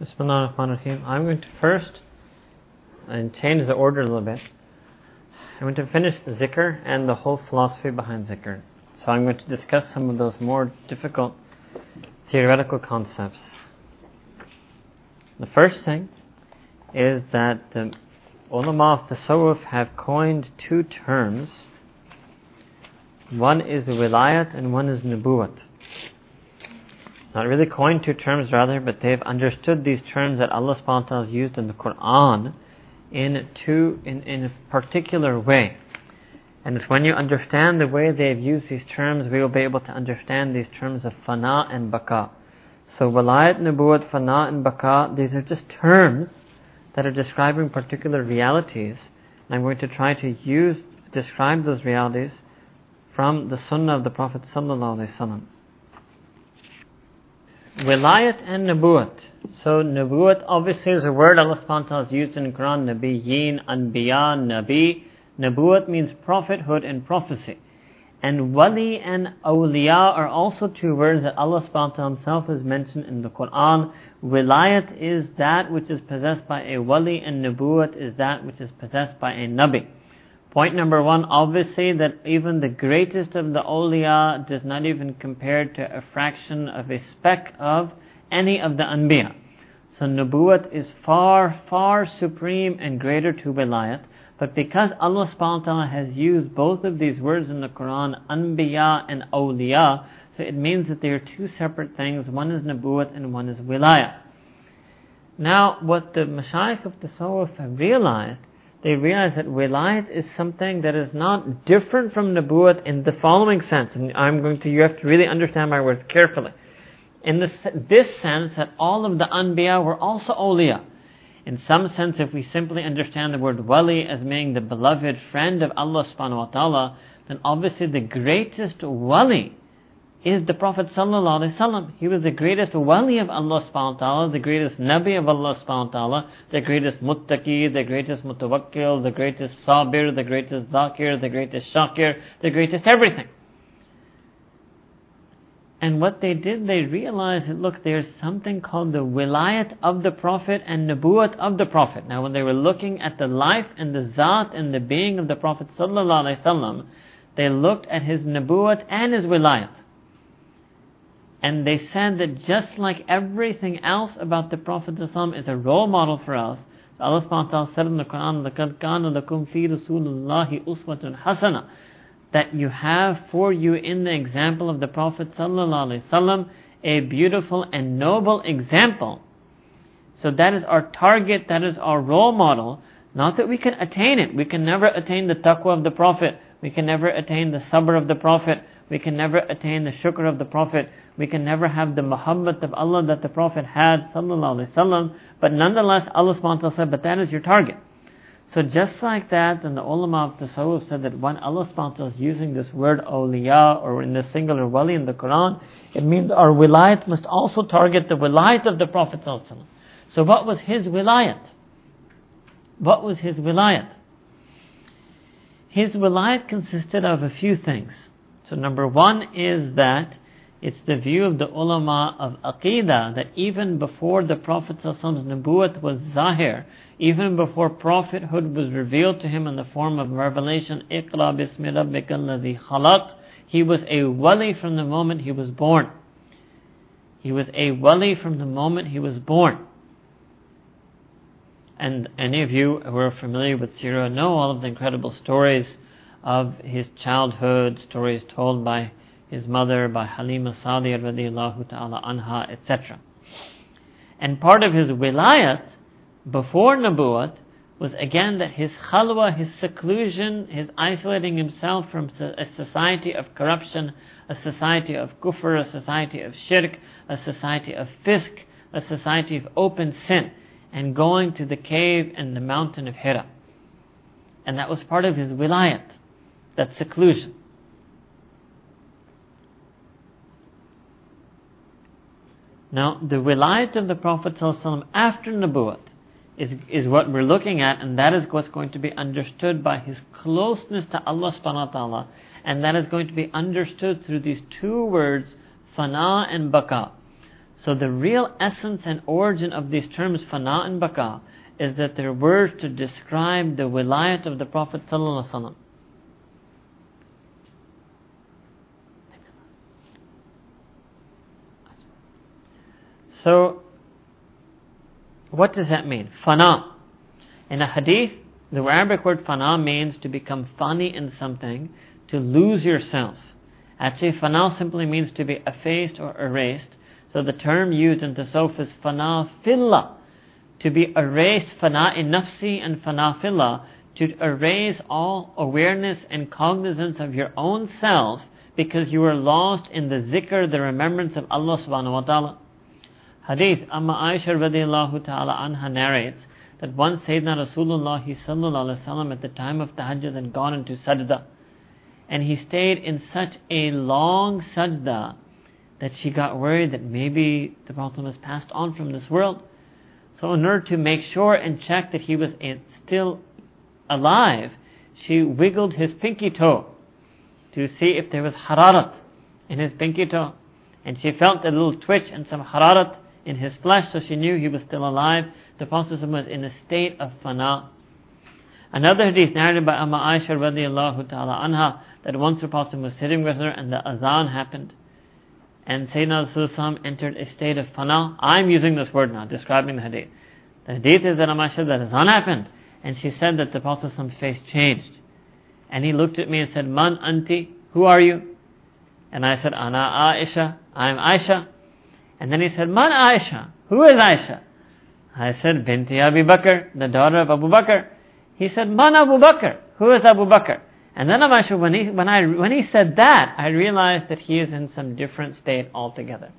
Bismillah. I'm going to first and change the order a little bit. I'm going to finish the zikr and the whole philosophy behind zikr. So I'm going to discuss some of those more difficult theoretical concepts. The first thing is that the ulama of tasawwuf have coined two terms. One is wilayat and one is nubuwat. Not really coined two terms rather, but they've understood these terms that Allah subhanahu wa ta'ala has used in the Quran in two in, in a particular way. And it's when you understand the way they've used these terms, we will be able to understand these terms of fana and baka. So walayat, nubuwat, fana and baka, these are just terms that are describing particular realities. And I'm going to try to use, describe those realities from the sunnah of the Prophet sallallahu alaihi wasallam. Wilayat and Nubuwat. So Nubuwat obviously is a word Allah subhanahu wa ta'ala has used in the Quran, Nabiyyin, Anbiya, Nabi. Nubuwat means prophethood and prophecy. And Wali and Awliya are also two words that Allah subhanahu wa ta'ala himself has mentioned in the Quran. Wilayat is that which is possessed by a Wali and Nubuwat is that which is possessed by a Nabi. Point number one, obviously that even the greatest of the awliya does not even compare to a fraction of a speck of any of the anbiya. So nubuwat is far, far supreme and greater to wilayat. But because Allah subhanahu wa ta'ala has used both of these words in the Quran, anbiya and awliya, so it means that they are two separate things. One is nubuwat and one is wilayat. Now, what the mashayikh of the Tasawwuf have realized they realize that wilayat is something that is not different from nubuwat in the following sense. And I'm going to, you have to really understand my words carefully. In this, this sense that all of the anbiya were also awliya. In some sense, if we simply understand the word wali as meaning the beloved friend of Allah subhanahu wa ta'ala, then obviously the greatest wali is the Prophet sallallahu. He was the greatest wali of Allah subhanahu wa ta'ala, the greatest nabi of Allah subhanahu wa ta'ala, the greatest muttaqi, the greatest mutawakkil, the greatest sabir, the greatest zakir, the greatest shakir, the greatest everything. And what they did, they realized that look, there's something called the wilayat of the Prophet and nubuwat of the Prophet. Now when they were looking at the life and the zat and the being of the Prophet sallallahu they looked at his nubuwat and his wilayat And they said that just like everything else about the Prophet ﷺ is a role model for us, so Allah subhanahu wa ta'ala said in the Quran, لَقَدْ كَانَ لَكُمْ فِي رَسُولِ اللَّهِ أُسْوَةٌ حَسَنَةٌ That you have for you in the example of the Prophet ﷺ a beautiful and noble example. So that is our target, that is our role model. Not that we can attain it. We can never attain the taqwa of the Prophet. We can never attain the sabr of the Prophet. We can never attain the shukr of the Prophet we can never have the muhabbat of Allah that the Prophet had, sallallahu alaihi wasallam. But nonetheless, Allah subhanahu said, but that is your target. So just like that, and the ulama of the Tasawwuf said that when Allah subhanahu is using this word awliya, or in the singular wali in the Quran, it means our wilayat must also target the wilayat of the Prophet sallallahu So what was his wilayat? What was his wilayat? His wilayat consisted of a few things. So number one is that it's the view of the ulama of Aqidah that even before the Prophet's nubuwwat was zahir, even before prophethood was revealed to him in the form of revelation, Iqra bismi rabbika alladhi khalaq, he was a wali from the moment he was born. He was a wali from the moment he was born. And any of you who are familiar with Sirah know all of the incredible stories of his childhood, stories told by his mother, by Halima Sa'diya radiallahu ta'ala anha, etc. And part of his wilayat, before Nabuwat, was again that his khalwa, his seclusion, his isolating himself from a society of corruption, a society of kufr, a society of shirk, a society of fisk, a society of open sin, and going to the cave and the mountain of Hira. And that was part of his wilayat, that seclusion. Now, the wilayat of the Prophet ﷺ after Nabuwat is, is what we're looking at, and that is what's going to be understood by his closeness to Allah subhanahu wa ta'ala, and that is going to be understood through these two words, fana and baka. So the real essence and origin of these terms, fana and baqa, is that they're words to describe the wilayat of the Prophet ﷺ. So, what does that mean? Fana. In a hadith, the Arabic word fana means to become funny in something, to lose yourself. Actually, fana simply means to be effaced or erased. So the term used in Tasawwuf is fana fillah. To be erased, fana in nafsi and fana fillah, to erase all awareness and cognizance of your own self because you were lost in the zikr, the remembrance of Allah subhanahu wa ta'ala. Hadith, Amma Aisha radiallahu ta'ala anha narrates that once Sayyidina Rasulullah sallallahu alaihi at the time of tahajjud had gone into sajda and he stayed in such a long sajda that she got worried that maybe the Prophet has passed on from this world. So in order to make sure and check that he was still alive, she wiggled his pinky toe to see if there was hararat in his pinky toe. And she felt a little twitch and some hararat in his flesh, so she knew he was still alive. The Prophet was in a state of fana. Another hadith narrated by Amma Aisha radiallahu ta'ala anha, that once the Prophet was sitting with her and the azan happened. And Sayyidina Rasulullah entered a state of fana. I'm using this word now, describing the hadith. The hadith is that Amma Aisha, that azan happened. And she said that the Prophet's face changed. And he looked at me and said, Man anti, who are you? And I said, Ana Aisha, I'm Aisha. And then he said, Man Aisha. Who is Aisha? I said, Binti Abu Bakr, the daughter of Abu Bakr. He said, Man Abu Bakr. Who is Abu Bakr? And then Aisha, when he, when, I, when he said that, I realized that he is in some different state altogether.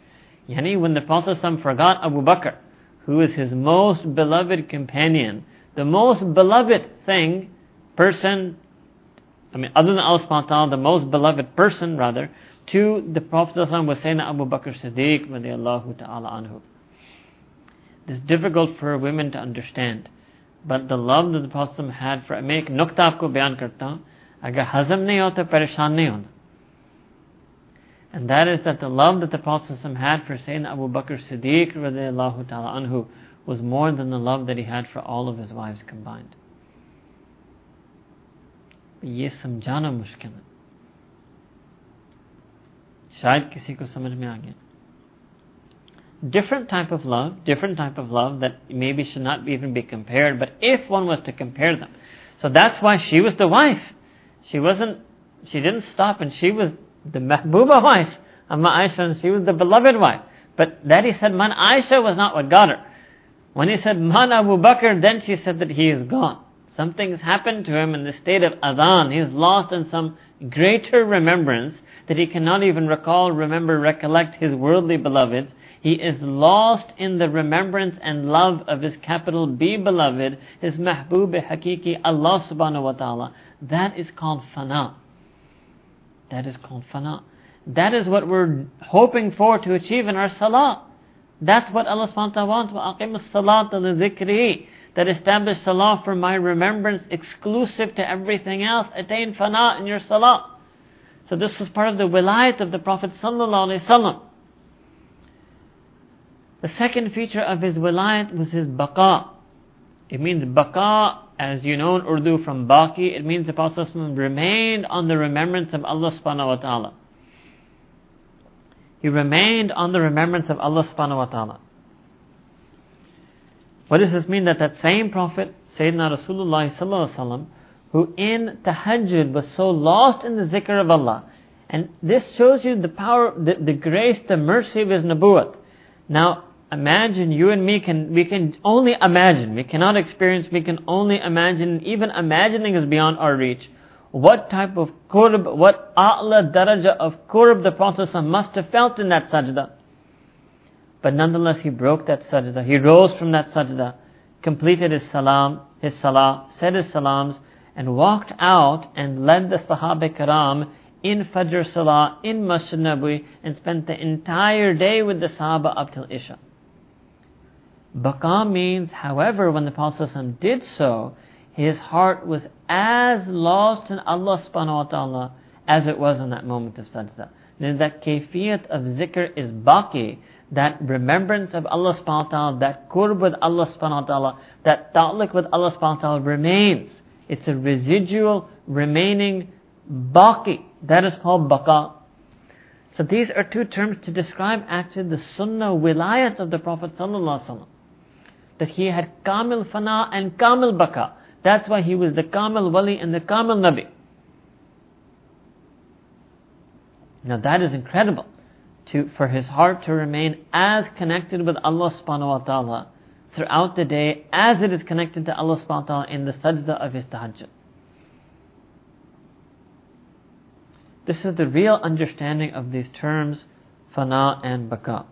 Yani, when the Prophet forgot Abu Bakr, who is his most beloved companion, the most beloved thing, person, I mean, other than Allah the most beloved person, rather, to the Prophet was saying Abu Bakr Siddiq radiallahu ta'ala anhu. It's difficult for women to understand. But the love that the Prophet had for मैं एक नुक्ता आपको बयान करता हूँ अगर हजम नहीं हो तो परेशान नहीं होना and that is that the love that the Prophet had for Sayyidina Abu Bakr Siddiq radiallahu ta'ala anhu was more than the love that he had for all of his wives combined. ये समझाना मुश्किल है शायद किसी को समझ में आ गया different type of love, different type of love that maybe should not even be compared, but if one was to compare them. So that's why she was the wife. She wasn't, she didn't stop and she was the Mahbuba wife, Amma Aisha, and she was the beloved wife. But that he said, Man Aisha was not what got her. When he said, Man Abu Bakr, then she said that he is gone. Something's happened to him in the state of adhan. He is lost in some greater remembrance that he cannot even recall, remember, recollect his worldly beloveds. He is lost in the remembrance and love of his capital B beloved, his mahbub hakiki, Allah subhanahu wa ta'ala. That is called fana. That is called fana. That is what we're hoping for to achieve in our salah. That's what Allah subhanahu wa ta'ala wants. وَأَقِمُ الصَّلَاةَ لِذِكْرِهِ That establish salah for my remembrance exclusive to everything else. Attain fana in your salah. So this was part of the wilayat of the Prophet ﷺ. The second feature of his wilayat was his baqa. It means baqa, as you know in Urdu from baqi, it means the Prophet remained on the remembrance of Allah subhanahu wa ta'ala. He remained on the remembrance of Allah subhanahu wa ta'ala. What does this mean? That that same Prophet, Sayyidina Rasulullah sallallahu alaihi who in tahajjud was so lost in the zikr of Allah. And this shows you the power, the, the grace, the mercy of His nabuat. Now, imagine you and me can, we can only imagine, we cannot experience, we can only imagine, even imagining is beyond our reach. What type of qurb, what a'la daraja of qurb the Prophet must have felt in that sajda. But nonetheless, he broke that sajda. He rose from that sajda, completed his salam, his salah, said his salams, and walked out and led the Sahaba Karam in Fajr Salah in Masjid Nabawi and spent the entire day with the Sahaba up till Isha. Baqa means, however, when the Prophet did so, his heart was as lost in Allah subhanahu wa ta'ala as it was in that moment of sajda. then that kayfiyat of zikr is baqi, that remembrance of Allah subhanahu wa ta'ala, that qurb with Allah subhanahu wa ta'ala, that ta'liq with Allah subhanahu wa ta'ala remains. It's a residual, remaining baqi. That is called baqa. So these are two terms to describe actually the sunnah wilayat of the Prophet. That he had kamil fana and kamil baqa. That's why he was the kamil wali and the kamil nabi. Now that is incredible to, for his heart to remain as connected with Allah subhanahu wa ta'ala throughout the day as it is connected to Allah subhanahu wa ta'ala in the sajda of his tahajjud. This is the real understanding of these terms, fana and baqa.